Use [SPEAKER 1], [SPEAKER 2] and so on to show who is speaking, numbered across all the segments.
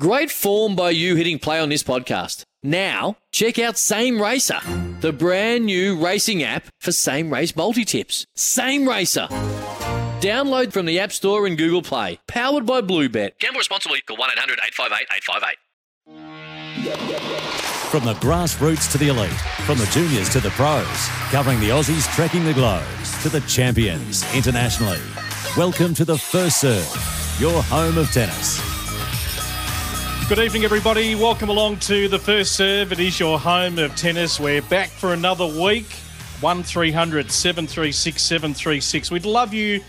[SPEAKER 1] Great form by you hitting play on this podcast. Now, check out Same Racer, the brand new racing app for same race multi tips. Same Racer. Download from the App Store and Google Play. Powered by Bluebet. Gamble responsibly. Call 1 800 858 858.
[SPEAKER 2] From the grassroots to the elite, from the juniors to the pros, covering the Aussies trekking the globe to the champions internationally. Welcome to the First Serve, your home of tennis.
[SPEAKER 3] Good evening, everybody. Welcome along to the first serve. It is your home of tennis. We're back for another week. 1300 736 736. We'd love you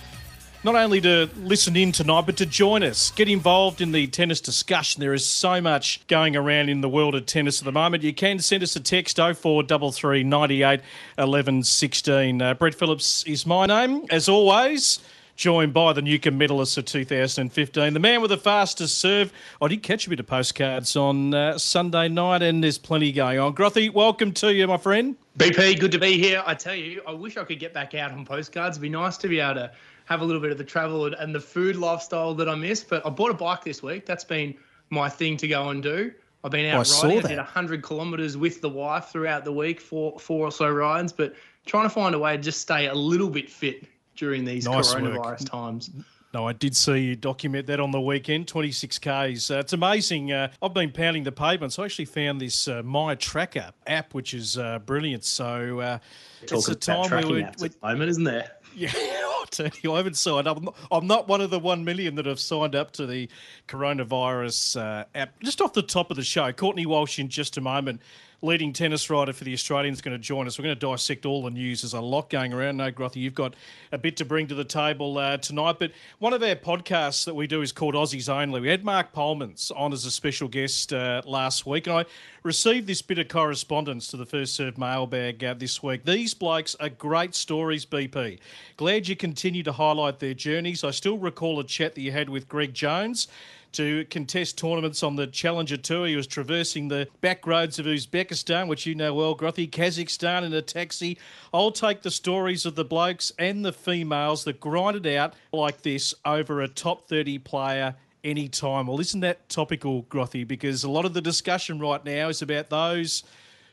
[SPEAKER 3] not only to listen in tonight, but to join us. Get involved in the tennis discussion. There is so much going around in the world of tennis at the moment. You can send us a text 0433 98 11 16. Uh, Brett Phillips is my name. As always, joined by the Newcombe medalist of 2015, the man with the fastest serve. I did catch a bit of postcards on uh, Sunday night, and there's plenty going on. Grothy, welcome to you, my friend.
[SPEAKER 4] BP, good to be here. I tell you, I wish I could get back out on postcards. It'd be nice to be able to have a little bit of the travel and the food lifestyle that I miss. But I bought a bike this week. That's been my thing to go and do. I've been out
[SPEAKER 3] I
[SPEAKER 4] riding. I
[SPEAKER 3] that.
[SPEAKER 4] did 100 kilometres with the wife throughout the week, four, four or so rides. But trying to find a way to just stay a little bit fit during these
[SPEAKER 3] Nice
[SPEAKER 4] coronavirus
[SPEAKER 3] work.
[SPEAKER 4] times.
[SPEAKER 3] No, I did see you document that on the weekend, 26Ks. Uh, it's amazing. Uh, I've been pounding the pavements. I actually found this uh, My Tracker app, which is uh, brilliant. So uh, it's
[SPEAKER 4] Talking
[SPEAKER 3] a time where we,
[SPEAKER 4] apps
[SPEAKER 3] we,
[SPEAKER 4] at the moment, isn't there?
[SPEAKER 3] yeah, I'll tell you, I haven't signed up. I'm not, I'm not one of the one million that have signed up to the coronavirus uh, app. Just off the top of the show, Courtney Walsh in just a moment, leading tennis writer for the Australians, going to join us. We're going to dissect all the news. There's a lot going around. No, Grothy, you've got a bit to bring to the table uh, tonight. But one of our podcasts that we do is called Aussies Only. We had Marc Polmans on as a special guest uh, last week, and I received this bit of correspondence to the first serve mailbag uh, this week. These blokes are great stories, BP. Glad you continue to highlight their journeys. I still recall a chat that you had with Greg Jones to contest tournaments on the Challenger Tour. He was traversing the back roads of Uzbekistan, which you know well, Grothy, Kazakhstan in a taxi. I'll take the stories of the blokes and the females that grind it out like this over a top 30 player anytime. Well, isn't that topical, Grothy? Because a lot of the discussion right now is about those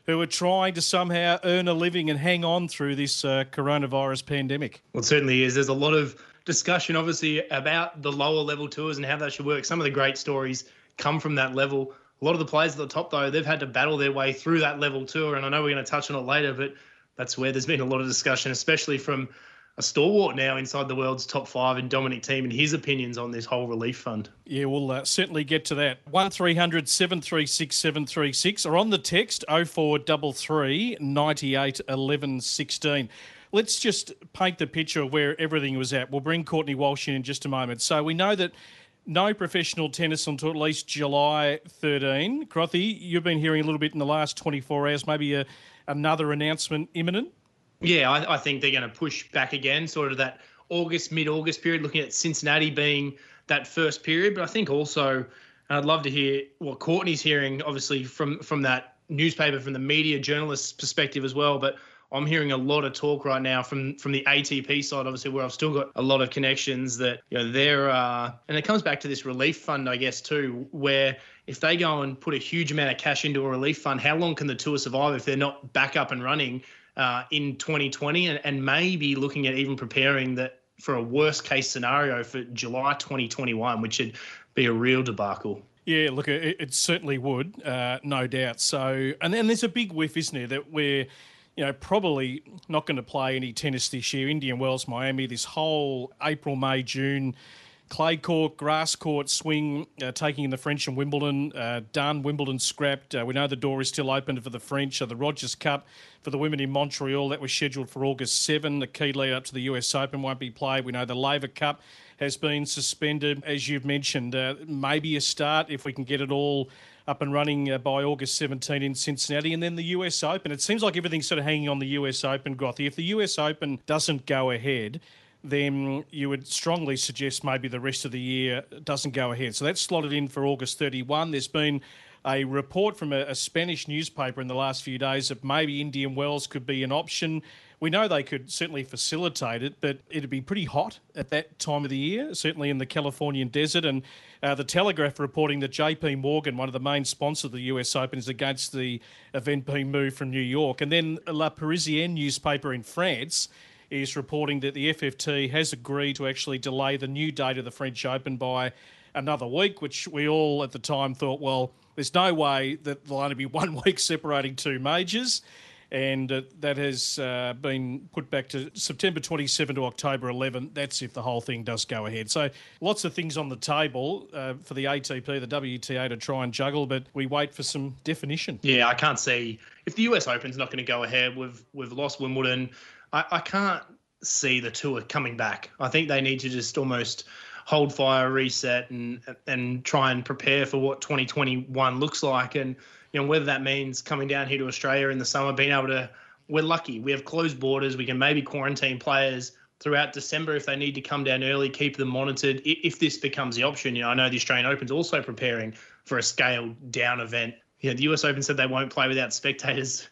[SPEAKER 3] who are trying to somehow earn a living and hang on through this uh, coronavirus pandemic.
[SPEAKER 4] Well, it certainly is. There's a lot of discussion, obviously, about the lower level tours and how that should work. Some of the great stories come from that level. A lot of the players at the top, though, they've had to battle their way through that level tour. And I know we're going to touch on it later, but that's where there's been a lot of discussion, especially from a stalwart now inside the world's top five in Dominic Thiem and his opinions on this whole relief fund.
[SPEAKER 3] Yeah, we'll uh, certainly get to that. 1300 736 736 or on the text 0433 98 11 16. Let's just paint the picture of where everything was at. We'll bring Courtney Walsh in in just a moment. So we know that no professional tennis until at least July 13. Grothy, you've been hearing a little bit in the last 24 hours, maybe a, another announcement imminent?
[SPEAKER 4] Yeah, I, I think they're going to push back again, sort of that August, mid August period, looking at Cincinnati being that first period. But I think also, and I'd love to hear what Courtney's hearing, obviously, from, from that newspaper, from the media journalist perspective as well. But I'm hearing a lot of talk right now from from the ATP side, obviously, where I've still got a lot of connections that you know they're uh, and it comes back to this relief fund, I guess, too, where if they go and put a huge amount of cash into a relief fund, how long can the tour survive if they're not back up and running uh, in 2020, and, and maybe looking at even preparing that for a worst case scenario for July 2021, which would be a real debacle.
[SPEAKER 3] Yeah, look, it, it certainly would, uh, no doubt. So, and then there's a big whiff, isn't there, that we're, you know, probably not going to play any tennis this year. Indian Wells, Miami, this whole April, May, June, clay court, grass court swing, uh, taking in the French and Wimbledon, uh, done. Wimbledon scrapped. Uh, we know the door is still open for the French. Uh, the Rogers Cup for the women in Montreal, that was scheduled for August 7. The key lead up to the US Open won't be played. We know the Laver Cup has been suspended, as you've mentioned. Uh, maybe a start if we can get it all up and running uh, by August 17 in Cincinnati, and then the US Open. It seems like everything's sort of hanging on the US Open, Grothy. If the US Open doesn't go ahead, then you would strongly suggest maybe the rest of the year doesn't go ahead. So that's slotted in for August 31. There's been a report from a, a Spanish newspaper in the last few days that maybe Indian Wells could be an option. We know they could certainly facilitate it, but it'd be pretty hot at that time of the year, certainly in the Californian desert. And uh, the Telegraph reporting that JP Morgan, one of the main sponsors of the US Open, is against the event being moved from New York. And then Le Parisien newspaper in France is reporting that the FFT has agreed to actually delay the new date of the French Open by another week, which we all at the time thought, well, there's no way that there'll only be one week separating two majors and uh, that has uh, been put back to September 27 to October 11. That's if the whole thing does go ahead. So lots of things on the table uh, for the ATP, the WTA to try and juggle, but we wait for some definition.
[SPEAKER 4] Yeah, I can't see if the US Open's not going to go ahead. We've we've lost Wimbledon. I, I can't see the tour coming back. I think they need to just almost hold fire, reset, and and try and prepare for what 2021 looks like. And you know, whether that means coming down here to Australia in the summer, being able to, we're lucky. We have closed borders. We can maybe quarantine players throughout December if they need to come down early, keep them monitored. If this becomes the option, you know, I know the Australian Open's also preparing for a scaled down event. You know, the US Open said they won't play without spectators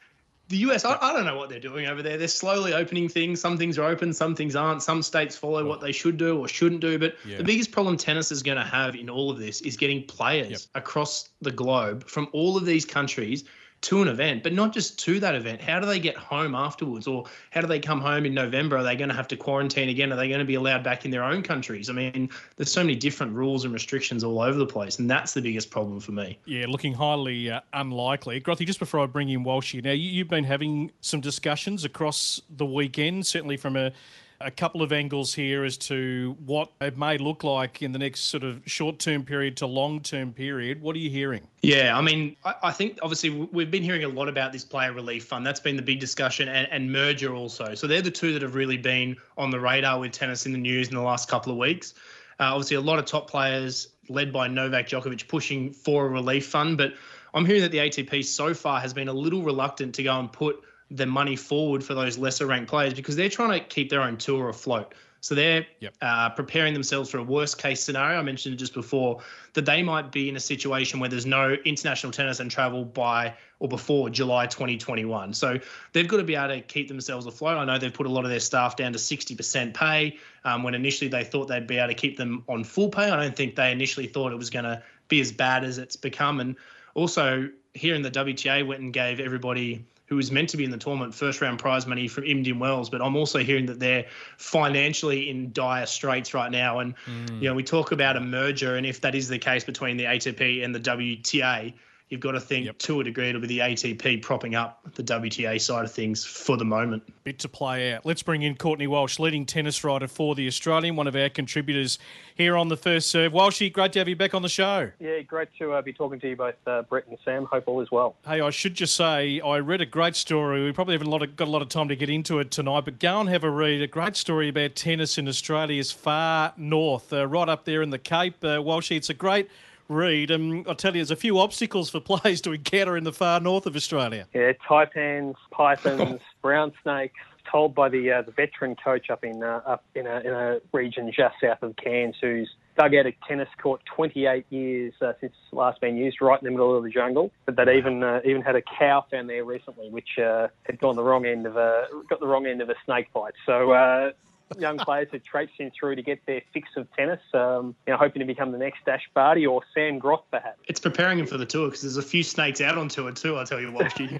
[SPEAKER 4] the US, I, I, don't know what they're doing over there. They're slowly opening things. Some things are open, some things aren't. Some states follow what oh. they should do or shouldn't do. But yeah. the biggest problem tennis is going to have in all of this is getting players yep. across the globe from all of these countries to an event, but not just to that event. How do they get home afterwards? Or how do they come home in November? Are they going to have to quarantine again? Are they going to be allowed back in their own countries? I mean, there's so many different rules and restrictions all over the place, and that's the biggest problem for me.
[SPEAKER 3] Yeah, looking highly uh, unlikely. Grothy, just before I bring in Walshy, now you, you've been having some discussions across the weekend, certainly from a a couple of angles here as to what it may look like in the next sort of short term period to long term period. What are you hearing?
[SPEAKER 4] Yeah, I mean, I, think obviously we've been hearing a lot about this player relief fund. That's been the big discussion, and, and merger also. So they're the two that have really been on the radar with tennis in the news in the last couple of weeks. Uh, obviously, a lot of top players led by Novak Djokovic pushing for a relief fund, but I'm hearing that the ATP so far has been a little reluctant to go and put the money forward for those lesser ranked players because they're trying to keep their own tour afloat. So they're yep. uh, preparing themselves for a worst case scenario. I mentioned just before that they might be in a situation where there's no international tennis and travel by or before July 2021. So they've got to be able to keep themselves afloat. I know they've put a lot of their staff down to 60% pay um, when initially they thought they'd be able to keep them on full pay. I don't think they initially thought it was going to be as bad as it's become. And also here in the WTA went and gave everybody who was meant to be in the tournament first round prize money from Indian Wells. But I'm also hearing that they're financially in dire straits right now. And, mm. you know, we talk about a merger, and if that is the case between the ATP and the WTA, you've got to think yep. to a degree it'll be the ATP propping up the WTA side of things for the moment.
[SPEAKER 3] Bit to play out. Let's bring in Courtney Walsh, leading tennis writer for the Australian, one of our contributors here on the first serve. Walshy, great to have you back on the show.
[SPEAKER 5] Yeah, great to uh, be talking to you both, uh, Brett and Sam. Hope all is well.
[SPEAKER 3] Hey, I should just say I read a great story. We probably haven't a lot of, got a lot of time to get into it tonight, but go and have a read. A great story about tennis in Australia's far north, uh, right up there in the Cape. Uh, Walshy, it's a great read. And I'll tell you, there's a few obstacles for players to encounter in the far north of Australia.
[SPEAKER 5] Yeah, taipans, pythons, brown snakes. Told by the uh, the veteran coach up in uh, up in a, in a region just south of Cairns, who's dug out a tennis court 28 years uh, since it's last been used, right in the middle of the jungle. But that even uh, even had a cow found there recently, which uh, had gone the wrong end of a got the wrong end of a snake bite. So uh, young players who traipsing through to get their fix of tennis, um, you know, hoping to become the next Ash Barty or Sam Groth, perhaps.
[SPEAKER 4] It's preparing him for the tour because there's a few snakes out on tour too. I tell you, Walshy.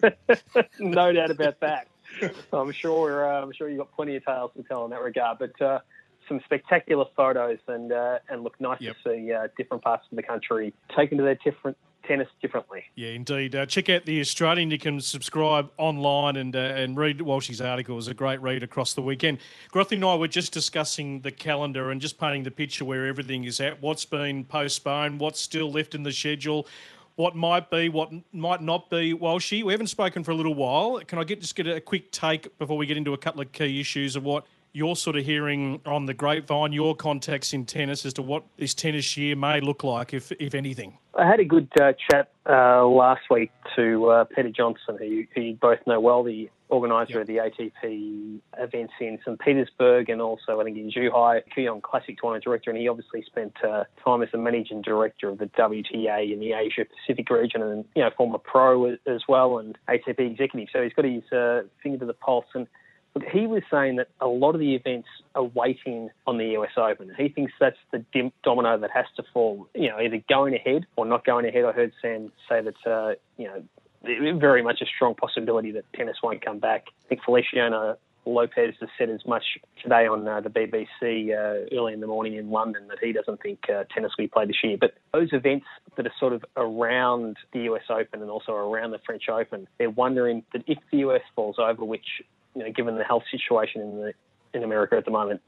[SPEAKER 5] no doubt about that. I'm sure. Uh, I'm sure you've got plenty of tales to tell in that regard. But uh, some spectacular photos and uh, and look nice yep. to see uh, different parts of the country taken to their different tennis differently.
[SPEAKER 3] Yeah, indeed. Uh, check out the Australian. You can subscribe online and uh, and read Walshy's article. It was a great read across the weekend. Grothy and I were just discussing the calendar and just painting the picture where everything is at, what's been postponed, what's still left in the schedule. What might be, what might not be. Walshy, we haven't spoken for a little while. Can I get just get a quick take before we get into a couple of key issues of what you're sort of hearing on the grapevine, your contacts in tennis as to what this tennis year may look like, if if anything?
[SPEAKER 5] I had a good uh, chat uh, last week to uh, Peter Johnson, who, who you both know well, the organizer
[SPEAKER 3] Yep.
[SPEAKER 5] of the ATP events in St. Petersburg and also, I think, in Zhuhai, Kooyong Classic Tournament Director, and he obviously spent uh, time as the Managing Director of the WTA in the Asia Pacific region and, you know, former pro as well and ATP executive. So he's got his uh, finger to the pulse. And Look, he was saying that a lot of the events are waiting on the US Open. He thinks that's the dim- domino that has to fall. You know, either going ahead or not going ahead. I heard Sam say that, uh, you know, very much a strong possibility that tennis won't come back. I think Feliciano Lopez has said as much today on uh, the BBC uh, early in the morning in London that he doesn't think uh, tennis will be played this year. But those events that are sort of around the US Open and also around the French Open, they're wondering that if the US falls over, which you know, given the health situation in the in America at the moment,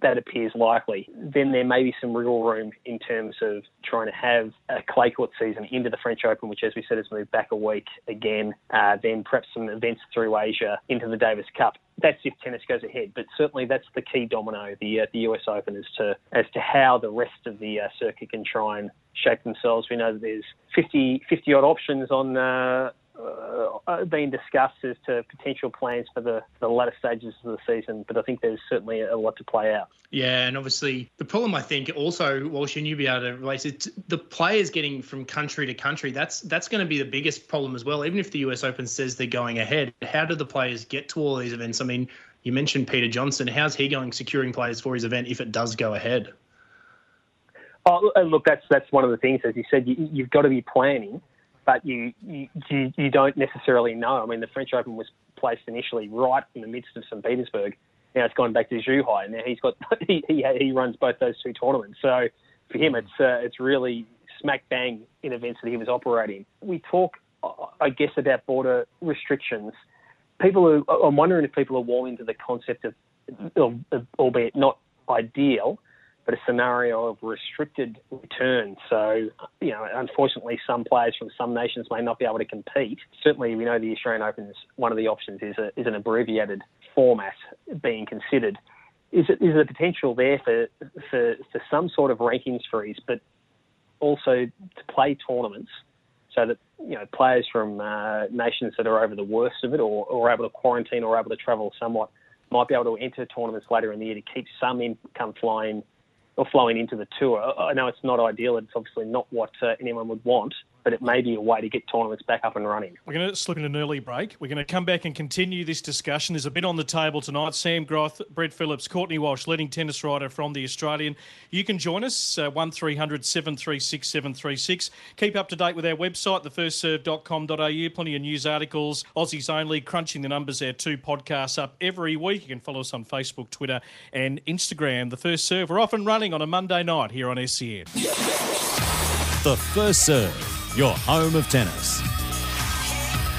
[SPEAKER 5] that appears likely. Then there may be some wiggle room in terms of trying to have a clay court season into the French Open, which, as we said, has moved back a week again. Uh, then perhaps some events through Asia into the Davis Cup. That's if tennis goes ahead, but certainly that's the key domino, the uh, the US Open, as to as to how the rest of the uh, circuit can try and shape themselves. We know that there's 50, 50 odd options on. Uh, uh, being discussed as to potential plans for the, the latter stages of the season, but I think there's certainly a lot to play out.
[SPEAKER 4] Yeah, and obviously the problem I think also, Walsh, and you'll be able to relate it, the players getting from country to country. That's that's going to be the biggest problem as well. Even if the US Open says they're going ahead, how do the players get to all these events? I mean, you mentioned Peter Johnson. How's he going securing players for his event if it does go ahead?
[SPEAKER 5] Oh, look, that's that's one of the things, as you said, you, you've got to be planning but you, you you don't necessarily know. I mean, the French Open was placed initially right in the midst of St. Petersburg. Now it's gone back to Zhuhai. And now he's got he, he he runs both those two tournaments. So for him, it's uh, it's really smack bang in events that he was operating. We talk, I guess, about border restrictions. People are, I'm wondering if people are warming to the concept of, of, of albeit not ideal, but a scenario of restricted return. So, you know, unfortunately, some players from some nations may not be able to compete. Certainly, we know the Australian Open is one of the options is, a, is an abbreviated format being considered. Is it is the potential there for, for for some sort of rankings freeze, but also to play tournaments so that you know players from uh, nations that are over the worst of it or, or able to quarantine or able to travel somewhat might be able to enter tournaments later in the year to keep some income flying or flowing into the tour. I know it's not ideal. It's obviously not what uh, anyone would want, but it may be a way to get tournaments back up and running.
[SPEAKER 3] We're going to slip in an early break. We're going to come back and continue this discussion. There's a bit on the table tonight. Sam Groth, Brett Phillips, Courtney Walsh, leading tennis writer from the Australian. You can join us, uh, 1300 736 736. Keep up to date with our website, thefirstserve.com.au. Plenty of news articles, Aussies only, crunching the numbers. there, two podcasts up every week. You can follow us on Facebook, Twitter, and Instagram. The First Serve. We're off and running on a Monday night here on SEN.
[SPEAKER 2] The First Serve, your home of tennis.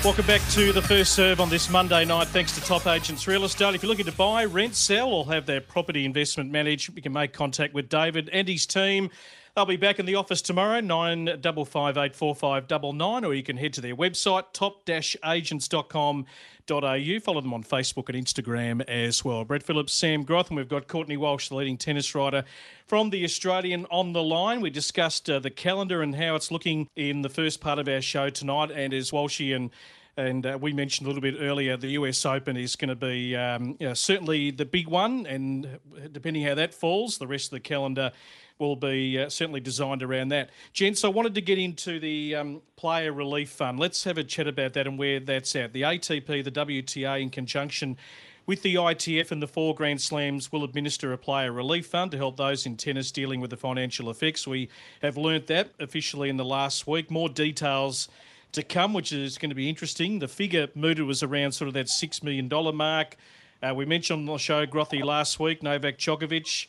[SPEAKER 3] Welcome back to the first serve on this Monday night. Thanks to Top Agents Real Estate. If you're looking to buy, rent, sell, or have their property investment managed, you can make contact with David and his team. They'll be back in the office tomorrow, nine double five eight four five double nine, or you can head to their website, top-agents.com.au. Follow them on Facebook and Instagram as well. Brett Phillips, Sam Groth, and we've got Courtney Walsh, the leading tennis writer from the Australian on the line. We discussed uh, the calendar and how it's looking in the first part of our show tonight, and as Walshy and and uh, we mentioned a little bit earlier, the US Open is going to be um, certainly the big one. And depending how that falls, the rest of the calendar will be uh, certainly designed around that. Gents, I wanted to get into the um, Player Relief Fund. Let's have a chat about that and where that's at. The ATP, the WTA, in conjunction with the ITF and the four Grand Slams will administer a player relief fund to help those in tennis dealing with the financial effects. We have learnt that officially in the last week. More details to come, which is going to be interesting. The figure mooted was around sort of that $6 million mark. Uh, we mentioned on the show, Grothy, last week, Novak Djokovic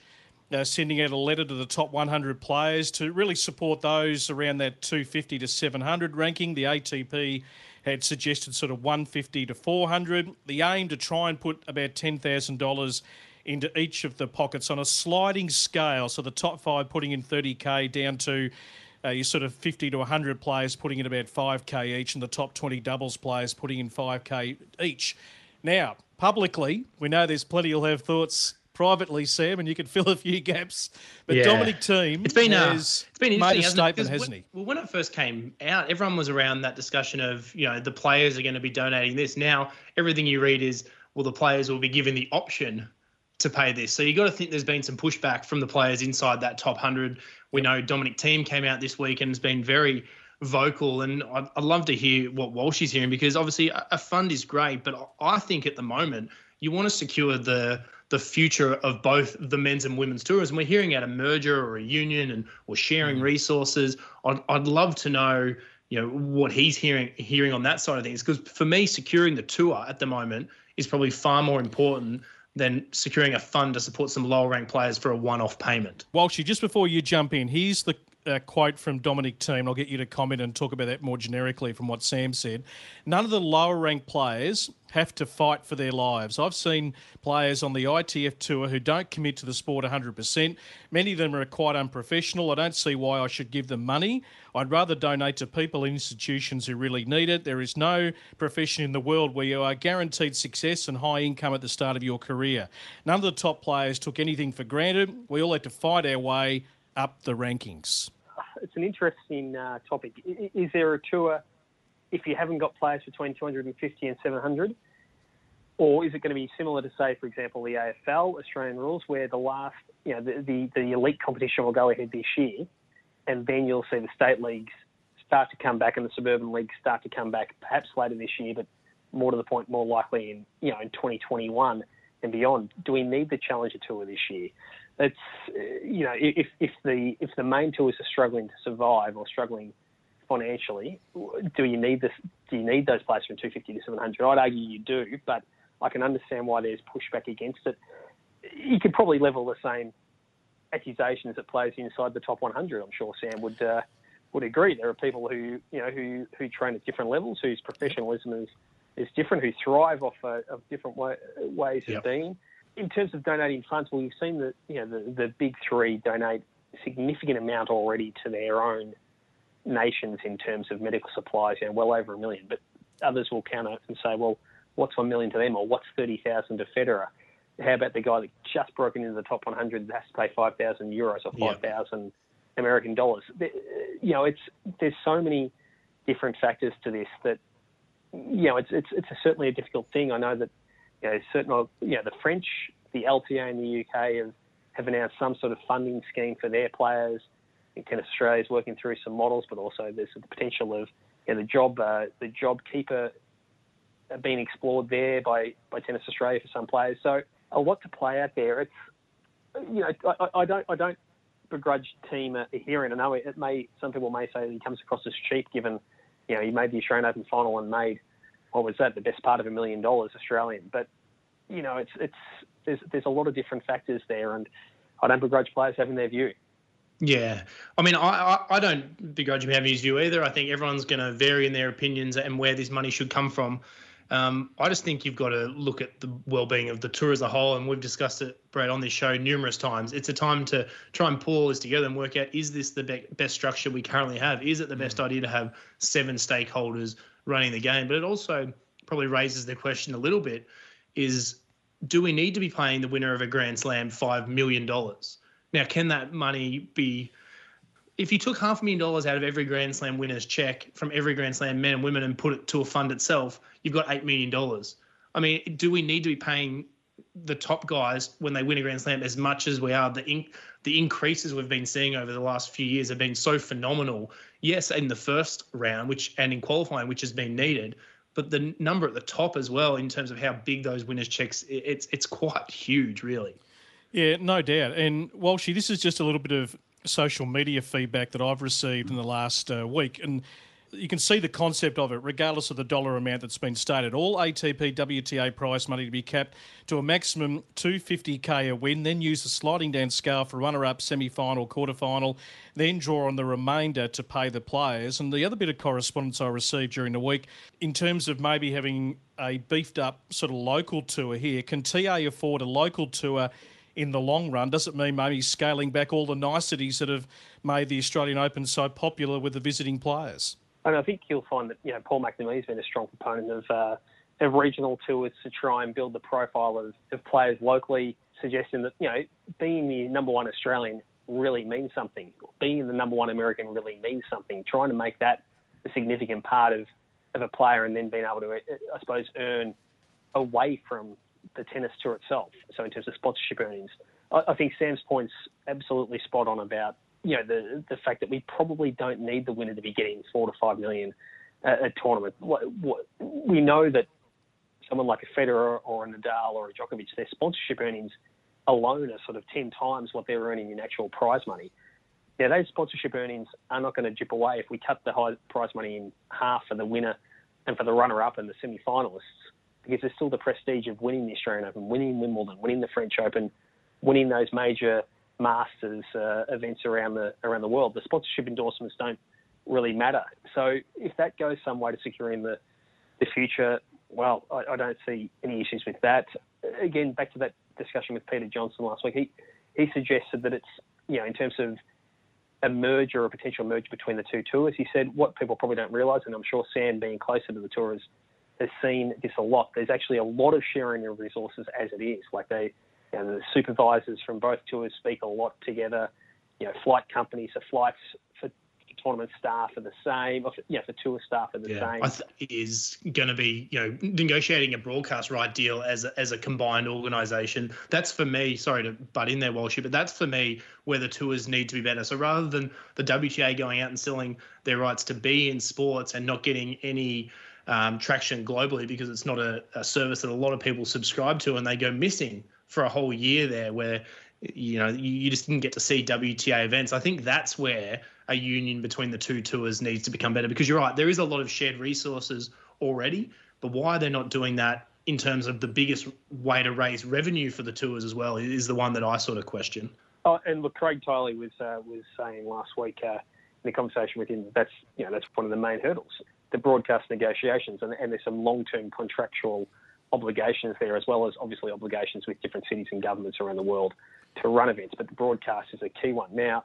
[SPEAKER 3] uh, sending out a letter to the top 100 players to really support those around that 250 to 700 ranking. The ATP had suggested sort of 150 to 400. The aim to try and put about $10,000 into each of the pockets on a sliding scale. So the top five putting in 30k down to uh, your sort of 50 to 100 players putting in about 5k each, and the top 20 doubles players putting in 5k each. Now, publicly, we know there's plenty you'll have thoughts. privately, Sam, and you can fill a few gaps. But
[SPEAKER 4] Yeah.
[SPEAKER 3] Dominic Thiem
[SPEAKER 4] It's been uh, it's been
[SPEAKER 3] made a
[SPEAKER 4] hasn't it?
[SPEAKER 3] hasn't
[SPEAKER 4] when-
[SPEAKER 3] he?
[SPEAKER 4] Well, when it first came out, everyone was around that discussion of you know the players are going to be donating this. Now everything you read is well the players will be given the option to pay this. So you got to think there's been some pushback from the players inside that top hundred. We know Dominic Thiem came out this week and has been very vocal, and I'd, I'd love to hear what Walsh is hearing because obviously a, a fund is great, but I think at the moment you want to secure the the future of both the men's and women's tours. And we're hearing out a merger or a union and or sharing mm. resources. I'd, I'd love to know, you know, what he's hearing hearing on that side of things. Because for me, securing the tour at the moment is probably far more important than securing a fund to support some lower ranked players for a one-off payment.
[SPEAKER 3] Walshy, just before you jump in, here's the uh, quote from Dominic Thiem. I'll get you to comment and talk about that more generically from what Sam said. None of the lower ranked players have to fight for their lives. I've seen players on the ITF tour who don't commit to the sport 100%. Many of them are quite unprofessional. I don't see why I should give them money. I'd rather donate to people and institutions who really need it. There is no profession in the world where you are guaranteed success and high income at the start of your career. None of the top players took anything for granted. We all had to fight our way up the rankings.
[SPEAKER 5] It's an interesting uh, topic. Is there a tour if you haven't got players between 250 and 700? Or is it going to be similar to, say, for example, the AFL Australian rules, where the last, you know, the, the, the elite competition will go ahead this year, and then you'll see the state leagues start to come back and the suburban leagues start to come back perhaps later this year, but more to the point, more likely in, you know, in 2021 and beyond. Do we need the Challenger Tour this year? It's, uh, you know, if, if the if the main tours are struggling to survive or struggling financially, do you need this? Do you need those players from 250 to 700? I'd argue you do, but I can understand why there's pushback against it. You could probably level the same accusations at players inside the top 100. I'm sure Sam would uh, would agree. There are people who you know who who train at different levels, whose professionalism is is different, who thrive off uh, of different way, ways
[SPEAKER 4] Yep.
[SPEAKER 5] of being. In terms of donating funds, well, you've seen that you know the, the big three donate a significant amount already to their own nations in terms of medical supplies, you know, well over a million. But others will counter and say, well, what's one million to them, or what's thirty thousand to Federer? How about the guy that just broken into the top 100 that has to pay 5,000 euros or
[SPEAKER 4] Yeah.
[SPEAKER 5] 5,000 American dollars? You know, it's there's so many different factors to this that you know it's it's it's a, certainly a difficult thing. I know that you know certain you know the French, the LTA in the UK have have announced some sort of funding scheme for their players. I think Tennis Australia is working through some models, but also there's the potential of you know, the job uh, the job keeper being explored there by, by Tennis Australia for some players. So a lot to play out there. It's you know I, I- don't I don't begrudge Thiem a, a hearing. I know it, it may some people may say that he comes across as cheap given you know he made the Australian Open final and made what was that the best part of a million dollars Australian. But you know it's it's there's there's a lot of different factors there, and I don't begrudge players having their view.
[SPEAKER 4] Yeah, I mean, I, I, I don't begrudge him having his view either. I think everyone's going to vary in their opinions and where this money should come from. Um, I just think you've got to look at the well-being of the tour as a whole, and we've discussed it, Brad, on this show numerous times. It's a time to try and pull all this together and work out: is this the be- best structure we currently have? Is it the best idea to have seven stakeholders running the game? But it also probably raises the question a little bit: is do we need to be paying the winner of a Grand Slam five million dollars? Now, can that money be? If you took half a million dollars out of every Grand Slam winner's check from every Grand Slam men and women and put it to a fund itself, you've got eight million dollars. I mean, do we need to be paying the top guys when they win a Grand Slam as much as we are? The the increases we've been seeing over the last few years have been so phenomenal. Yes, in the first round, which and in qualifying, which has been needed, but the number at the top as well in terms of how big those winners' checks, it- it's it's quite huge, really.
[SPEAKER 3] Yeah, no doubt. And Walshy, this is just a little bit of social media feedback that I've received in the last uh, week, and you can see the concept of it, regardless of the dollar amount that's been stated. All ATP WTA prize money to be capped to a maximum 250k a win, then use a sliding down scale for runner-up, semi-final, quarter-final, then draw on the remainder to pay the players. And the other bit of correspondence I received during the week, in terms of maybe having a beefed up sort of local tour here, can TA afford a local tour? in the long run? Does it mean maybe scaling back all the niceties that have made the Australian Open so popular with the visiting players?
[SPEAKER 5] And I think you'll find that you know Paul McNamee's been a strong proponent of uh, of regional tours to try and build the profile of, of players locally. suggesting that you know being the number one Australian really means something. Being the number one American really means something. Trying to make that a significant part of, of a player and then being able to, I suppose, earn away from the tennis tour itself. So in terms of sponsorship earnings, I, I think Sam's point's absolutely spot on about you know the the fact that we probably don't need the winner to be getting four to five million a, a tournament. What, what, we know that someone like a Federer or a Nadal or a Djokovic, their sponsorship earnings alone are sort of 10 times what they're earning in actual prize money. Now, those sponsorship earnings are not going to dip away if we cut the high prize money in half for the winner and for the runner up and the semi finalists, because there's still the prestige of winning the Australian Open, winning Wimbledon, winning the French Open, winning those major Masters uh, events around the around the world. The sponsorship endorsements don't really matter. So if that goes some way to securing the the future, well, I, I don't see any issues with that. Again, back to that discussion with Peter Johnson last week, he he suggested that it's you know in terms of a merger or a potential merger between the two tours. He said what people probably don't realise, and I'm sure Sam, being closer to the tours, has seen this a lot. There's actually a lot of sharing of resources as it is. Like they, you know, the supervisors from both tours speak a lot together. You know, flight companies, so flights for tournament staff are the same. Yeah, for tour staff are the yeah, same.
[SPEAKER 4] I think is going to be you know negotiating a broadcast right deal as a, as a combined organisation. That's for me. Sorry to butt in there, Walshy, but that's for me where the tours need to be better. So rather than the WTA going out and selling their rights to beIN Sports and not getting any um, traction globally because it's not a, a service that a lot of people subscribe to and they go missing for a whole year there where you know you just didn't get to see WTA events. I think that's where a union between the two tours needs to become better because you're right, there is a lot of shared resources already, but why they're not doing that in terms of the biggest way to raise revenue for the tours as well is the one that I sort of question.
[SPEAKER 5] Oh, and look, Craig Tiley was uh, was saying last week uh, in the conversation with him that's you know that's one of the main hurdles, the broadcast negotiations, and, and there's some long-term contractual obligations there as well as obviously obligations with different cities and governments around the world to run events. But the broadcast is a key one. Now,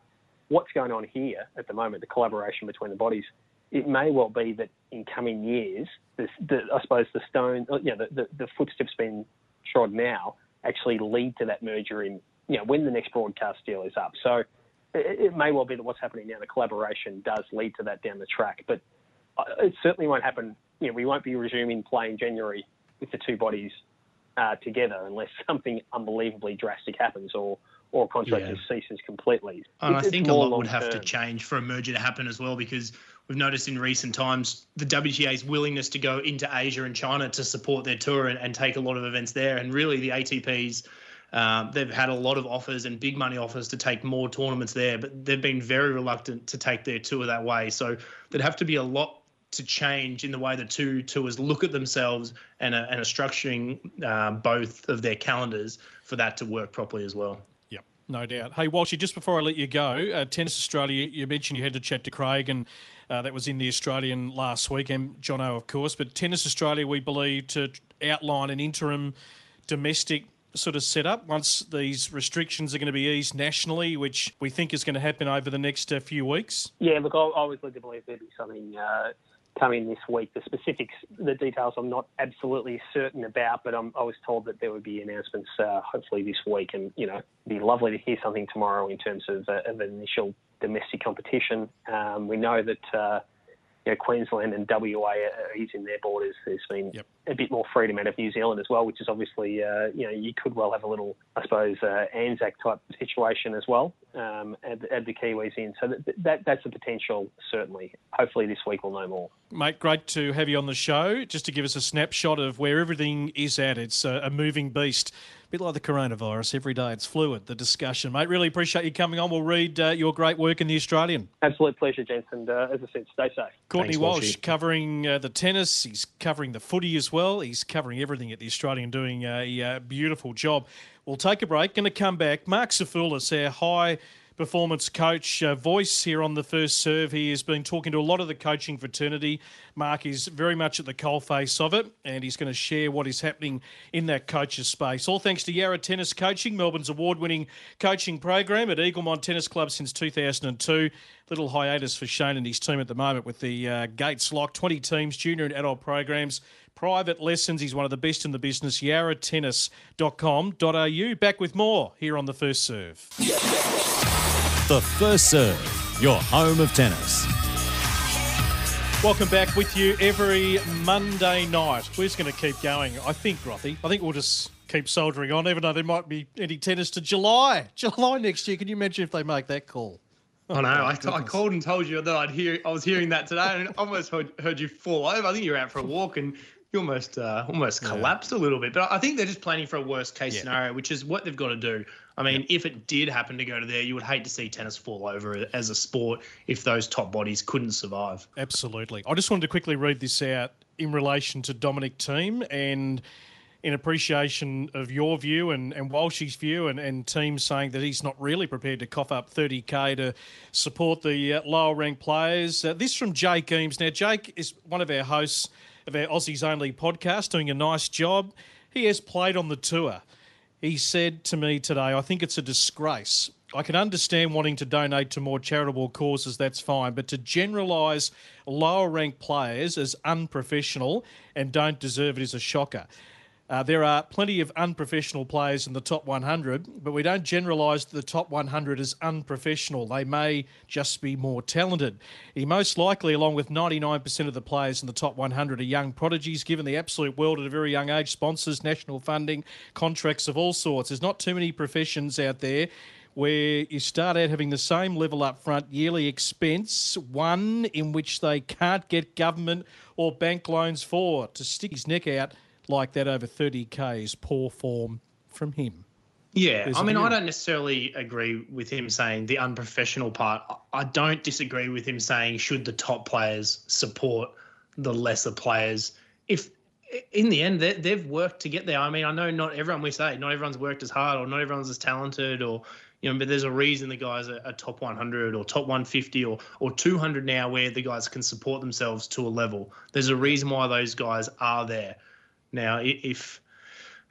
[SPEAKER 5] what's going on here at the moment, the collaboration between the bodies, it may well be that in coming years, the, I suppose the stone, uh, you know, the, the, the footsteps being trod now actually lead to that merger in, you know, when the next broadcast deal is up. So it, it may well be that what's happening now, the collaboration does lead to that down the track, but uh, it certainly won't happen. You know, we won't be resuming play in January with the two bodies uh, together unless something unbelievably drastic happens or or contract yeah. ceases completely.
[SPEAKER 4] And it's I think a lot would have term. to change for a merger to happen as well because we've noticed in recent times the WTA's willingness to go into Asia and China to support their tour and, and take a lot of events there. And really, the ATPs, um, they've had a lot of offers and big money offers to take more tournaments there, but they've been very reluctant to take their tour that way. So there'd have to be a lot to change in the way the two tours look at themselves and are, and are structuring uh, both of their calendars for that to work properly as well.
[SPEAKER 3] Yep, no doubt. Hey, Walshy, just before I let you go, uh, Tennis Australia, you mentioned you had to chat to Craig, and uh, that was in the Australian last week, and Jono, of course. But Tennis Australia, we believe, to outline an interim domestic sort of setup once these restrictions are going to be eased nationally, which we think is going to happen over the next uh, few weeks?
[SPEAKER 5] Yeah, look, I always led to believe there'd be something uh, coming this week. The specifics, the details, I'm not absolutely certain about, but I'm, i was told that there would be announcements uh, hopefully this week, and you know, it'd be lovely to hear something tomorrow in terms of, uh, of initial domestic competition. Um, we know that. Uh, you know, Queensland and WA are easing their borders. There's been yep. A bit more freedom out of New Zealand as well, which is obviously, uh, you know, you could well have a little, I suppose, uh, Anzac type situation as well. Um, add, add, the Kiwis in. So that, that, that's a potential, certainly. Hopefully this week we'll know more.
[SPEAKER 3] Mate, great to have you on the show. Just to give us a snapshot of where everything is at. It's a, a moving beast A bit like the coronavirus. Every day it's fluid, the discussion. Mate, really appreciate you coming on. We'll read uh, your great work in The Australian.
[SPEAKER 5] Absolute pleasure, gents. And uh, as I said, stay safe.
[SPEAKER 3] Courtney Thanks, Walsh covering uh, the tennis. He's covering the footy as well. He's covering everything at The Australian, doing a uh, beautiful job. We'll take a break. Going to come back. Marc Sophoulis, our high performance coach uh, voice here on the first serve. He has been talking to a lot of the coaching fraternity. Mark is very much at the coalface of it, and he's going to share what is happening in that coaches space. All thanks to Yarra Tennis Coaching, Melbourne's award-winning coaching program at Eaglemont Tennis Club since 2002. Little hiatus for Shane and his team at the moment with the uh, gates locked. 20 teams, junior and adult programs private lessons. He's one of the best in the business. yarratennis.com.au. Back with more here on The First Serve.
[SPEAKER 2] The First Serve, your home of tennis.
[SPEAKER 3] Welcome back with you every Monday night. We're just going to keep going. I think, Grothy. I think we'll just keep soldiering on, even though there might be any tennis to July. July next year. Can you imagine if they make that call?
[SPEAKER 4] Oh, no, I called and told you that I'd hear. I was hearing that today, and I almost heard, heard you fall over. I think you were out for a walk, and you almost uh, almost collapsed yeah. a little bit. But I think they're just planning for a worst case yeah. scenario, which is what they've got to do. I mean, yeah. if it did happen to go to there, you would hate to see tennis fall over as a sport if those top bodies couldn't survive.
[SPEAKER 3] Absolutely. I just wanted to quickly read this out in relation to Dominic Thiem and in appreciation of your view and, and Walshy's view and, and Thiem's saying that he's not really prepared to cough up 30k to support the uh, lower ranked players. Uh, this from Jake Eames. Now, Jake is one of our hosts of our Aussies Only podcast, doing a nice job. He has played on the tour. He said to me today, I think it's a disgrace. I can understand wanting to donate to more charitable causes, that's fine, but to generalise lower ranked players as unprofessional and don't deserve it is a shocker. Uh, there are plenty of unprofessional players in the top 100, but we don't generalise the top 100 as unprofessional. They may just be more talented. He most likely, along with 99% of the players in the top 100, are young prodigies, given the absolute world at a very young age, sponsors, national funding, contracts of all sorts. There's not too many professions out there where you start out having the same level up front yearly expense, one in which they can't get government or bank loans for. To stick his neck out like that over 30k is poor form from him.
[SPEAKER 4] Yeah, There's I mean, I don't necessarily agree with him saying the unprofessional part. I don't disagree with him saying should the top players support the lesser players. If in the end they've worked to get there. I mean, I know not everyone we say not everyone's worked as hard or not everyone's as talented or you know, but there's a reason the guys are, are top 100 or top 150 or or 200 now where the guys can support themselves to a level. There's a reason why those guys are there. Now, if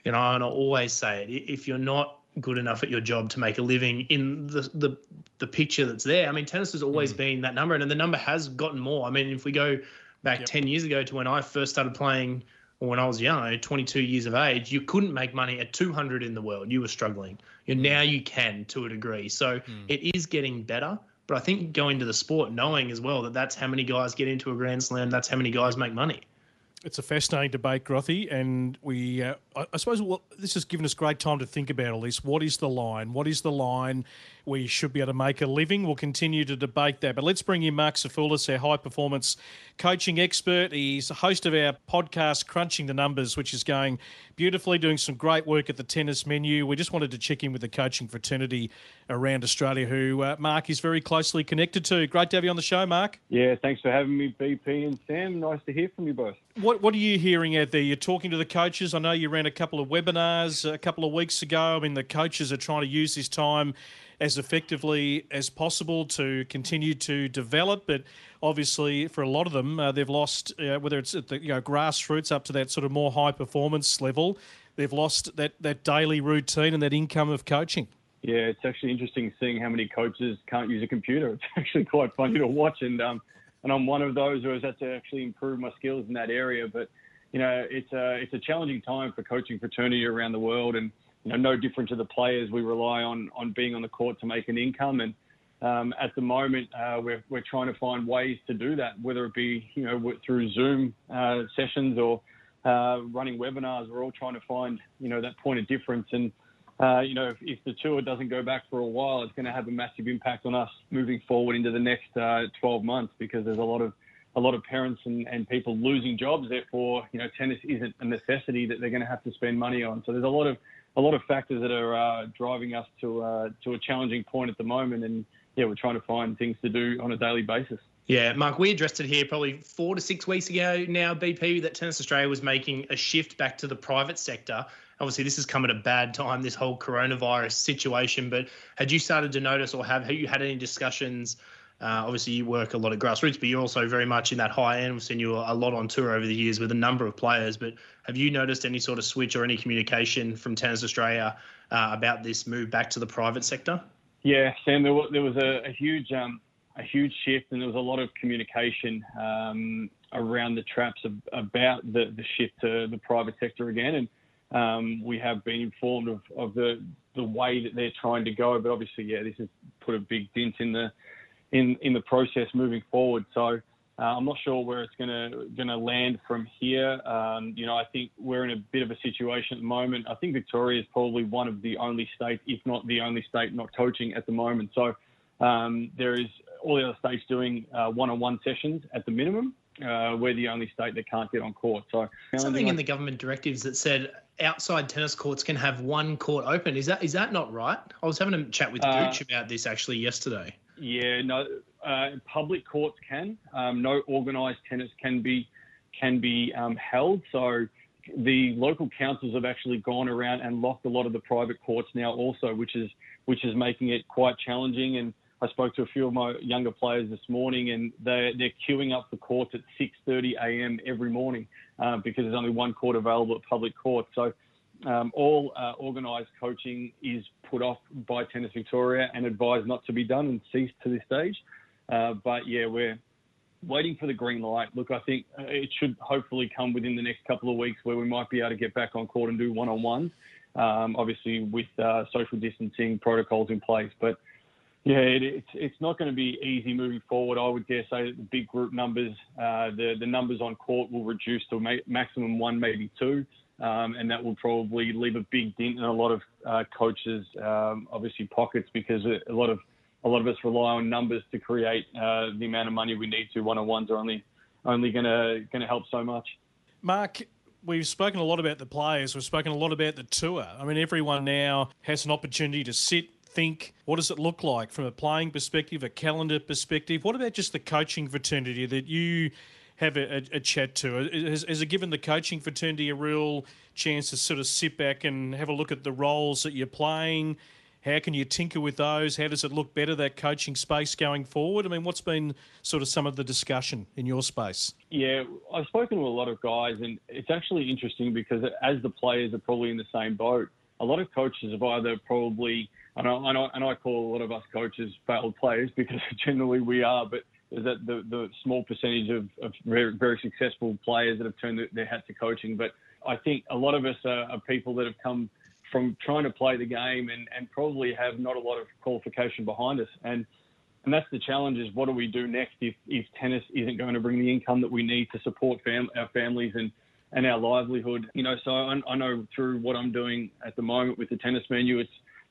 [SPEAKER 4] you know, and I always say it, if you're not good enough at your job to make a living in the the, the picture that's there, I mean, tennis has always mm. been that number, and the number has gotten more. I mean, if we go back yep. 10 years ago to when I first started playing, or when I was young, 22 years of age, you couldn't make money at 200 in the world. You were struggling. You mm. now you can to a degree. So mm. it is getting better. But I think going to the sport, knowing as well that that's how many guys get into a Grand Slam, that's how many guys make money
[SPEAKER 3] it's a fascinating debate, Grothy, and we. Uh, I, I, suppose well, this has given us great time to think about all this. What is the line? What is the line where you should be able to make a living? We'll continue to debate that, but let's bring in Marc Sophoulis, our high performance coaching expert. He's a host of our podcast, Crunching the Numbers, which is going beautifully, doing some great work at the tennis menu. We just wanted to check in with the coaching fraternity around Australia, who uh, Mark is very closely connected to. Great to have you on the show, Mark.
[SPEAKER 6] Yeah, thanks for having me, BP and Sam. Nice to hear from you both.
[SPEAKER 3] What What are you hearing out there? You're talking to the coaches. I know you ran a couple of webinars a couple of weeks ago. I mean, the coaches are trying to use this time as effectively as possible to continue to develop. But obviously, for a lot of them, uh, they've lost uh, whether it's at the you know grassroots up to that sort of more high performance level. They've lost that that daily routine and that income of coaching.
[SPEAKER 6] Yeah, it's actually interesting seeing how many coaches can't use a computer. It's actually quite funny to watch, and um, and I'm one of those who has had to actually improve my skills in that area. But you know, it's a it's a challenging time for coaching fraternity around the world, and you know, no different to the players. We rely on on being on the court to make an income, and um, at the moment, uh, we're we're trying to find ways to do that, whether it be you know through Zoom uh, sessions or uh, running webinars. We're all trying to find you know that point of difference, and uh, you know if, if, the tour doesn't go back for a while, it's going to have a massive impact on us moving forward into the next uh, 12 months because there's a lot of a lot of parents and, and people losing jobs. Therefore, you know, tennis isn't a necessity that they're going to have to spend money on. So there's a lot of a lot of factors that are uh, driving us to uh, to a challenging point at the moment, and yeah, we're trying to find things to do on a daily basis.
[SPEAKER 4] Yeah, Mark, we addressed it here probably four to six weeks ago now, BP, that Tennis Australia was making a shift back to the private sector. Obviously, this has come at a bad time, this whole coronavirus situation. But had you started to notice or have, have you had any discussions uh, obviously, you work a lot of grassroots, but you're also very much in that high end. We've seen you a lot on tour over the years with a number of players. But have you noticed any sort of switch or any communication from Tennis Australia uh, about this move back to the private sector?
[SPEAKER 6] Yeah, Sam, there was, there was a, a huge um, a huge shift, and there was a lot of communication um, around the traps of, about the, the shift to the private sector again. And um, we have been informed of, of the the way that they're trying to go. But obviously, yeah, this has put a big dent in the in in the process moving forward. So. Uh, I'm not sure where it's going to going to land from here. Um, you know, I think we're in a bit of a situation at the moment. I think Victoria is probably one of the only states, if not the only state, not coaching at the moment. So um, there is all the other states doing uh, one-on-one sessions at the minimum. Uh, we're the only state that can't get on court. So
[SPEAKER 4] something in the government directives that said outside tennis courts can have one court open. Is that is that not right? I was having a chat with uh, Gooch about this actually yesterday.
[SPEAKER 6] Yeah, no, uh, public courts can. Um, no organised tennis can be can be um, held. So the local councils have actually gone around and locked a lot of the private courts now also, which is which is making it quite challenging and I spoke to a few of my younger players this morning, and they're, they're queuing up for courts at 6:30 a.m. every morning uh, because there's only one court available at public court. So um, all uh, organised coaching is put off by Tennis Victoria and advised not to be done and ceased to this stage. Uh, but yeah, we're waiting for the green light. Look, I think uh, it should hopefully come within the next couple of weeks where we might be able to get back on court and do one-on-ones. Um, obviously, with uh, social distancing protocols in place, but yeah, it, it's it's not going to be easy moving forward. I would dare say that the big group numbers, uh, the the numbers on court will reduce to a maximum one, maybe two, um, and that will probably leave a big dent in a lot of uh, coaches, um, obviously pockets, because a lot of a lot of us rely on numbers to create uh, the amount of money we need to. One on ones are only only going to going to help so much.
[SPEAKER 3] Marc, we've spoken a lot about the players. We've spoken a lot about the tour. I mean, everyone now has an opportunity to sit think? What does it look like from a playing perspective, a calendar perspective? What about just the coaching fraternity that you have a, a, a chat to? Has, has, it given the coaching fraternity a real chance to sort of sit back and have a look at the roles that you're playing? How can you tinker with those? How does it look better, that coaching space going forward? I mean, what's been sort of some of the discussion in your space?
[SPEAKER 6] Yeah, I've spoken to a lot of guys, and it's actually interesting because as the players are probably in the same boat, a lot of coaches have either probably and I, and I, and I call a lot of us coaches failed players because generally we are, but there's that the, the small percentage of, of very, very successful players that have turned their hat to coaching. But I think a lot of us are, are people that have come from trying to play the game and, and probably have not a lot of qualification behind us. And and that's the challenge is what do we do next if, if tennis isn't going to bring the income that we need to support fam- our families and, and our livelihood. You know, so I, I know through what I'm doing at the moment with the tennis menu, it's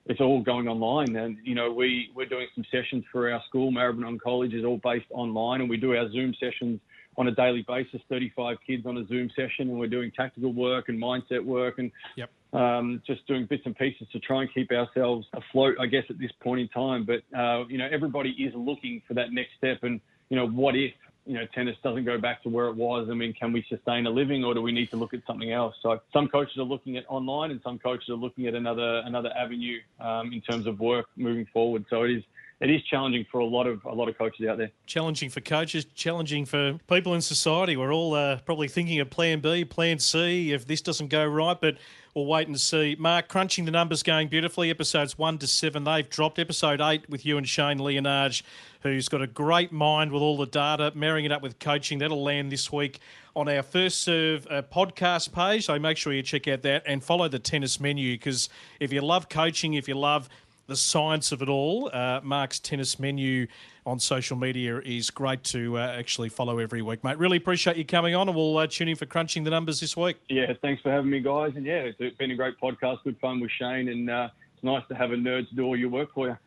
[SPEAKER 6] it's all going online. And, you know, we, we're doing some sessions for our school, Maribyrnong College is all based online and we do our Zoom sessions on a daily basis, 35 kids on a Zoom session and we're doing tactical work and mindset work and
[SPEAKER 3] yep.
[SPEAKER 6] um, just doing bits and pieces to try and keep ourselves afloat, I guess, at this point in time. But, uh, you know, everybody is looking for that next step and, you know, what if you know, tennis doesn't go back to where it was. I mean, can we sustain a living, or do we need to look at something else? So some coaches are looking at online, and some coaches are looking at another another avenue um, in terms of work moving forward. So it is it is challenging for a lot of a lot of coaches out there.
[SPEAKER 3] Challenging for coaches, challenging for people in society. We're all uh, probably thinking of Plan B, Plan C if this doesn't go right, but we'll wait and see. Marc, crunching the numbers going beautifully. Episodes one to seven, they've dropped. Episode eight with you and Shane Leonage, who's got a great mind with all the data, marrying it up with coaching. That'll land this week on our First Serve uh, podcast page. So make sure you check out that and follow the tennis menu because if you love coaching, if you love the science of it all. Uh, Marc's tennis menu on social media is great to uh, actually follow every week, mate. Really appreciate you coming on, and we'll uh, tune in for crunching the numbers this week.
[SPEAKER 6] Yeah, thanks for having me, guys. And yeah, it's been a great podcast, good fun with Shane, and uh, it's nice to have a nerd to do all your work for you.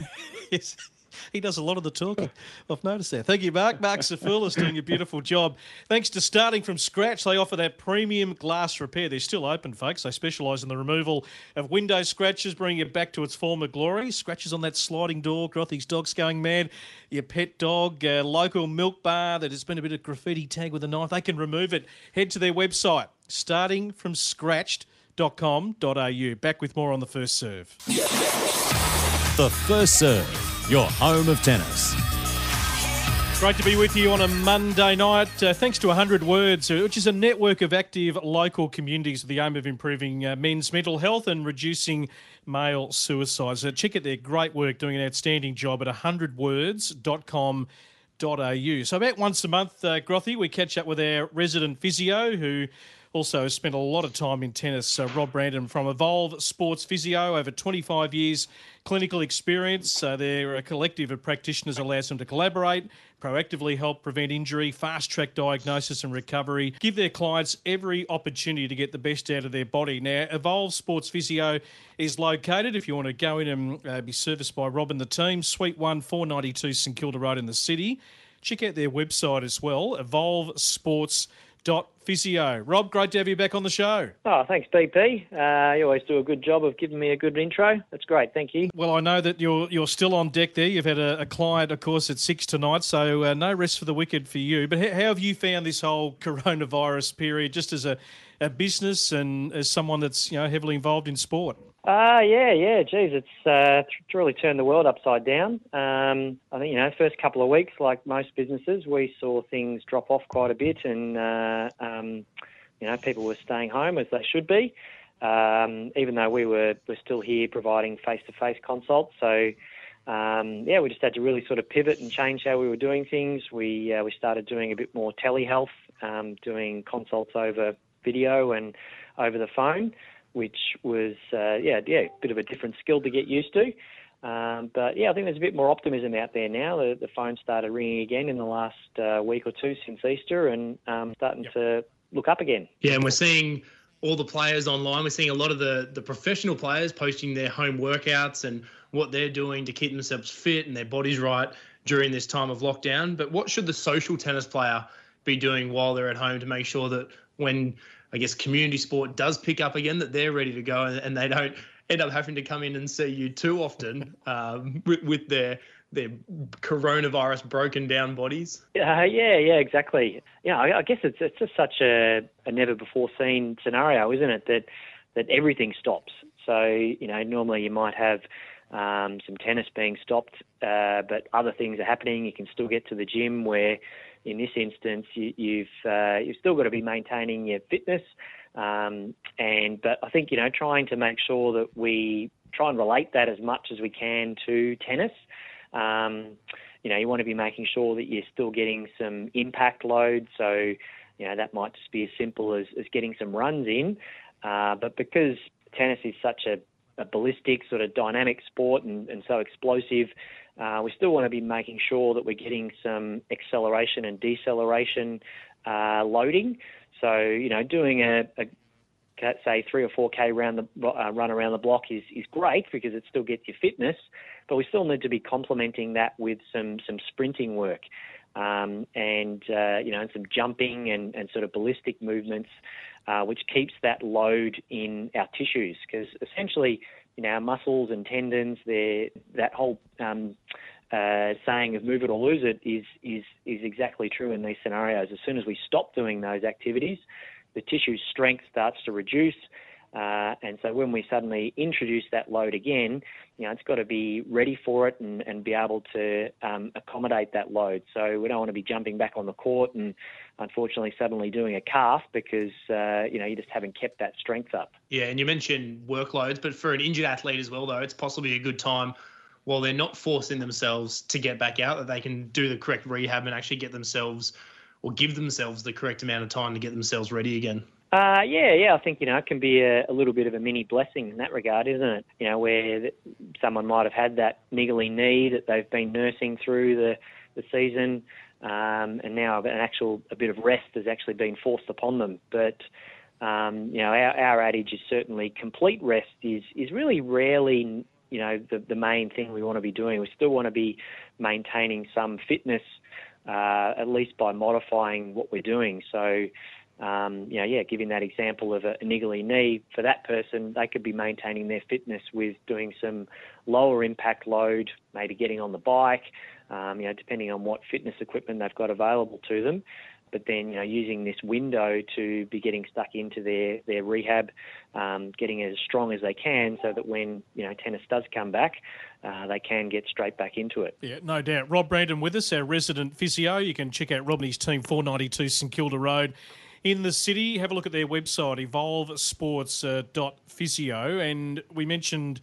[SPEAKER 3] yes. He does a lot of the talking. I've noticed that. Thank you, Marc. Marc Sophoulis doing a beautiful job. Thanks to Starting From Scratch, they offer that premium glass repair. They're still open, folks. They specialise in the removal of window scratches, bringing it back to its former glory. Scratches on that sliding door, Grothy's dog's going mad, your pet dog, uh, local milk bar that has been a bit of graffiti tag with a knife. They can remove it. Head to their website, startingfromscratch.com.au. Back with more on the first serve.
[SPEAKER 2] The first serve your home of tennis.
[SPEAKER 3] Great to be with you on a Monday night. Uh, thanks to 100 Words, uh, which is a network of active local communities with the aim of improving uh, men's mental health and reducing male suicides. Uh, check out their great work, doing an outstanding job at 100words.com.au. So, about once a month, uh, Grothy, we catch up with our resident physio who also spent a lot of time in tennis. Uh, Rob Brandham from Evolve Sports Physio, over 25 years clinical experience. Uh, they're a collective of practitioners allows them to collaborate, proactively help prevent injury, fast track diagnosis and recovery, give their clients every opportunity to get the best out of their body. Now, Evolve Sports Physio is located, if you want to go in and uh, be serviced by Rob and the team, Suite 1, 492 St Kilda Road in the city. Check out their website as well, Evolve Sports physio. Rob, great to have you back on the show.
[SPEAKER 7] Oh, thanks, BP. Uh, you always do a good job of giving me a good intro. That's great. Thank you.
[SPEAKER 3] Well, I know that you're you're still on deck there. You've had a, a client, of course, at six tonight, so uh, no rest for the wicked for you. But how, how have you found this whole coronavirus period, just as a, a business and as someone that's you know heavily involved in sport?
[SPEAKER 7] Uh, yeah, yeah, geez, it's uh, really turned the world upside down. Um, I think, you know, first couple of weeks, like most businesses, we saw things drop off quite a bit and, uh, um, you know, people were staying home as they should be, um, even though we were, were still here providing face-to-face consults. So, um, yeah, we just had to really sort of pivot and change how we were doing things. We, uh, we started doing a bit more telehealth, um, doing consults over video and over the phone which was uh, yeah yeah a bit of a different skill to get used to. Um, but yeah, I think there's a bit more optimism out there now. The, the phone started ringing again in the last uh, week or two since Easter, and um, starting yep. to look up again.
[SPEAKER 4] Yeah, and we're seeing all the players online. We're seeing a lot of the the professional players posting their home workouts and what they're doing to keep themselves fit and their bodies right during this time of lockdown. But what should the social tennis player be doing while they're at home to make sure that when I guess community sport does pick up again, that they're ready to go and, and they don't end up having to come in and see you too often um, with, with, their their coronavirus broken down bodies.
[SPEAKER 7] Uh, yeah, yeah, exactly. Yeah, I, I guess it's it's just such a, a never before seen scenario, isn't it? That that everything stops. So you know, normally you might have um, some tennis being stopped, uh, but other things are happening. You can still get to the gym where in this instance, you, have uh, you've still got to be maintaining your fitness, um, and but I think you know trying to make sure that we try and relate that as much as we can to tennis. Um, you know, you want to be making sure that you're still getting some impact load. So, you know, that might just be as simple as, as getting some runs in. Uh, but because tennis is such a, a ballistic, sort of dynamic sport and, and so explosive, uh, we still want to be making sure that we're getting some acceleration and deceleration uh, loading. So, you know, doing a, a say three or four k round the uh, run around the block is is great because it still gets your fitness, but we still need to be complementing that with some some sprinting work. Um, and uh, you know, and some jumping and, and sort of ballistic movements, uh, which keeps that load in our tissues. Because essentially, you know, our muscles and tendons, that whole um, uh, saying of move it or lose it is, is, is exactly true in these scenarios. As soon as we stop doing those activities, the tissue strength starts to reduce. Uh, and so when we suddenly introduce that load again, you know, it's got to be ready for it and, and be able to um, accommodate that load. So we don't want to be jumping back on the court and unfortunately suddenly doing a calf because uh, you know you just haven't kept that strength up.
[SPEAKER 4] Yeah, and you mentioned workloads, but for an injured athlete as well, though, it's possibly a good time while they're not forcing themselves to get back out that they can do the correct rehab and actually get themselves or give themselves the correct amount of time to get themselves ready again.
[SPEAKER 7] Uh, yeah, yeah, I think you know it can be a, a, little bit of a mini blessing in that regard, isn't it? You know, where someone might have had that niggly knee that they've been nursing through the the season, um, and now an actual a bit of rest has actually been forced upon them. But um, you know, our, our adage is certainly complete rest is is really rarely you know the the main thing we want to be doing. We still want to be maintaining some fitness, uh, at least by modifying what we're doing. So. Um, you know, yeah, giving that example of a, niggly knee for that person, they could be maintaining their fitness with doing some lower impact load, maybe getting on the bike, um, you know, depending on what fitness equipment they've got available to them. but then you know using this window to be getting stuck into their their rehab, um, getting as strong as they can, so that when you know tennis does come back, uh, they can get straight back into it.
[SPEAKER 3] Yeah, no doubt. Rob Brandham with us, our resident physio. You can check out Rob and his team, 492 St Kilda Road in the city. Have a look at their website, evolvesports.physio. And we mentioned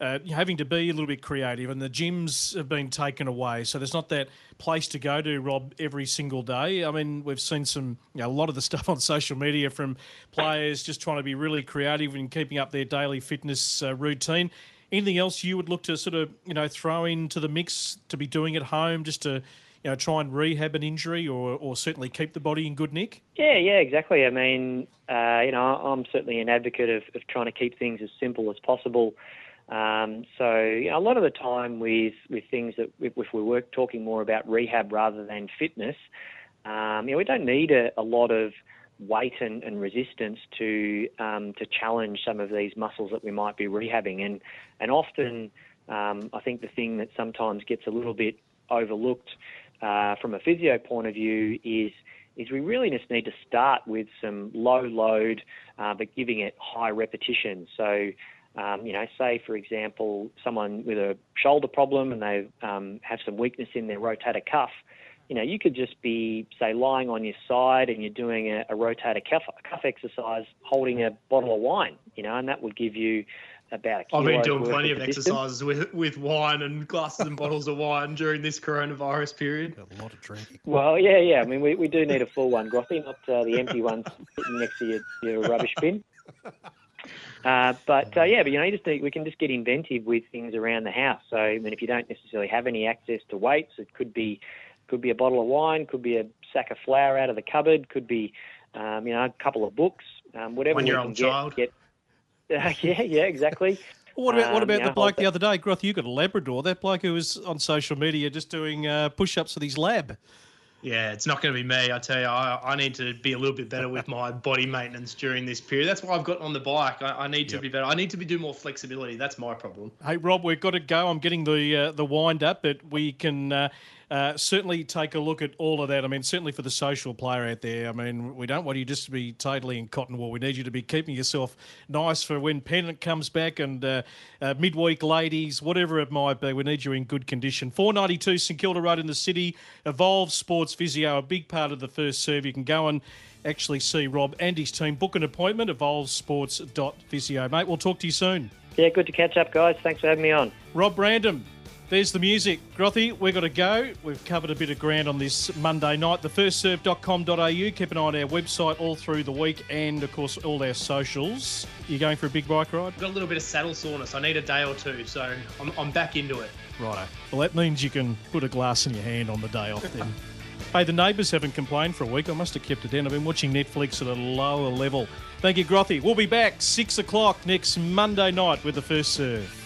[SPEAKER 3] uh, having to be a little bit creative, and the gyms have been taken away. So there's not that place to go to, Rob, every single day. I mean, we've seen some, you know, a lot of the stuff on social media from players just trying to be really creative in keeping up their daily fitness uh, routine. Anything else you would look to sort of, you know, throw into the mix to be doing at home just to, you know, try and rehab an injury or, or certainly keep the body in good nick?
[SPEAKER 7] Yeah, yeah, exactly. I mean, uh, you know, I'm certainly an advocate of, of trying to keep things as simple as possible. Um, so you know, a lot of the time with with things that if, if we work talking more about rehab rather than fitness, um, you know, we don't need a, a lot of weight and, and resistance to um, to challenge some of these muscles that we might be rehabbing. And and often, um, I think the thing that sometimes gets a little bit overlooked uh, from a physio point of view is is we really just need to start with some low load, uh, but giving it high repetition. So um, you know, say for example, someone with a shoulder problem and they um, have some weakness in their rotator cuff. You know, you could just be say lying on your side and you're doing a, a rotator cuff, cuff exercise, holding a bottle of wine. You know, and that would give you about a
[SPEAKER 4] I've been doing plenty of, of exercises with, with wine and glasses and bottles of wine during this coronavirus period.
[SPEAKER 3] A lot of drinking.
[SPEAKER 7] Well, yeah, yeah. I mean, we, we do need a full one, Grothy, not uh, the empty ones sitting next to your, your rubbish bin. Uh, but uh, yeah, but you know, you just need, we can just get inventive with things around the house. So I mean, if you don't necessarily have any access to weights, it could be could be a bottle of wine, could be a sack of flour out of the cupboard, could be um, you know a couple of books, um, whatever.
[SPEAKER 4] One year old child.
[SPEAKER 7] Get, yeah, yeah, exactly.
[SPEAKER 3] what about what
[SPEAKER 7] Um,
[SPEAKER 3] about
[SPEAKER 7] you know,
[SPEAKER 3] the bloke the other day, Groth? You got a Labrador. That bloke who was on social media just doing uh, push-ups with his lab.
[SPEAKER 4] Yeah, it's not going to be me. I tell you, I, I need to be a little bit better with my body maintenance during this period. That's why I've got on the bike. I, I need to
[SPEAKER 3] Yep.
[SPEAKER 4] be better. I need to be do more flexibility. That's my problem.
[SPEAKER 3] Hey Rob, we've got to go. I'm getting the uh, the wind up, but we can uh, uh, certainly take a look at all of that. I mean, certainly for the social player out there. I mean, we don't want you just to be totally in cotton wool. We need you to be keeping yourself nice for when Pennant comes back and uh, uh, midweek ladies, whatever it might be. We need you in good condition. 492 St Kilda Road in the city. Evolve Sports Physio, a big part of the first serve. You can go and actually see Rob and his team. Book an appointment. Evolvesports.physio, mate. We'll talk to you soon.
[SPEAKER 7] Yeah, good to catch up, guys. Thanks for having me on.
[SPEAKER 3] Rob Brandham, there's the music. Grothy, we've got to go. We've covered a bit of ground on this Monday night. Thefirstserve.com.au. Keep an eye on our website all through the week and, of course, all our socials. You going for a big bike ride?
[SPEAKER 4] I've got a little bit of saddle soreness. I need a day or two, so I'm, I'm back into it.
[SPEAKER 3] Righto. Well, that means you can put a glass in your hand on the day off then. hey, the neighbours haven't complained for a week. I must have kept it down. I've been watching Netflix at a lower level. Thank you, Grothy. We'll be back 6 o'clock next Monday night with the first serve.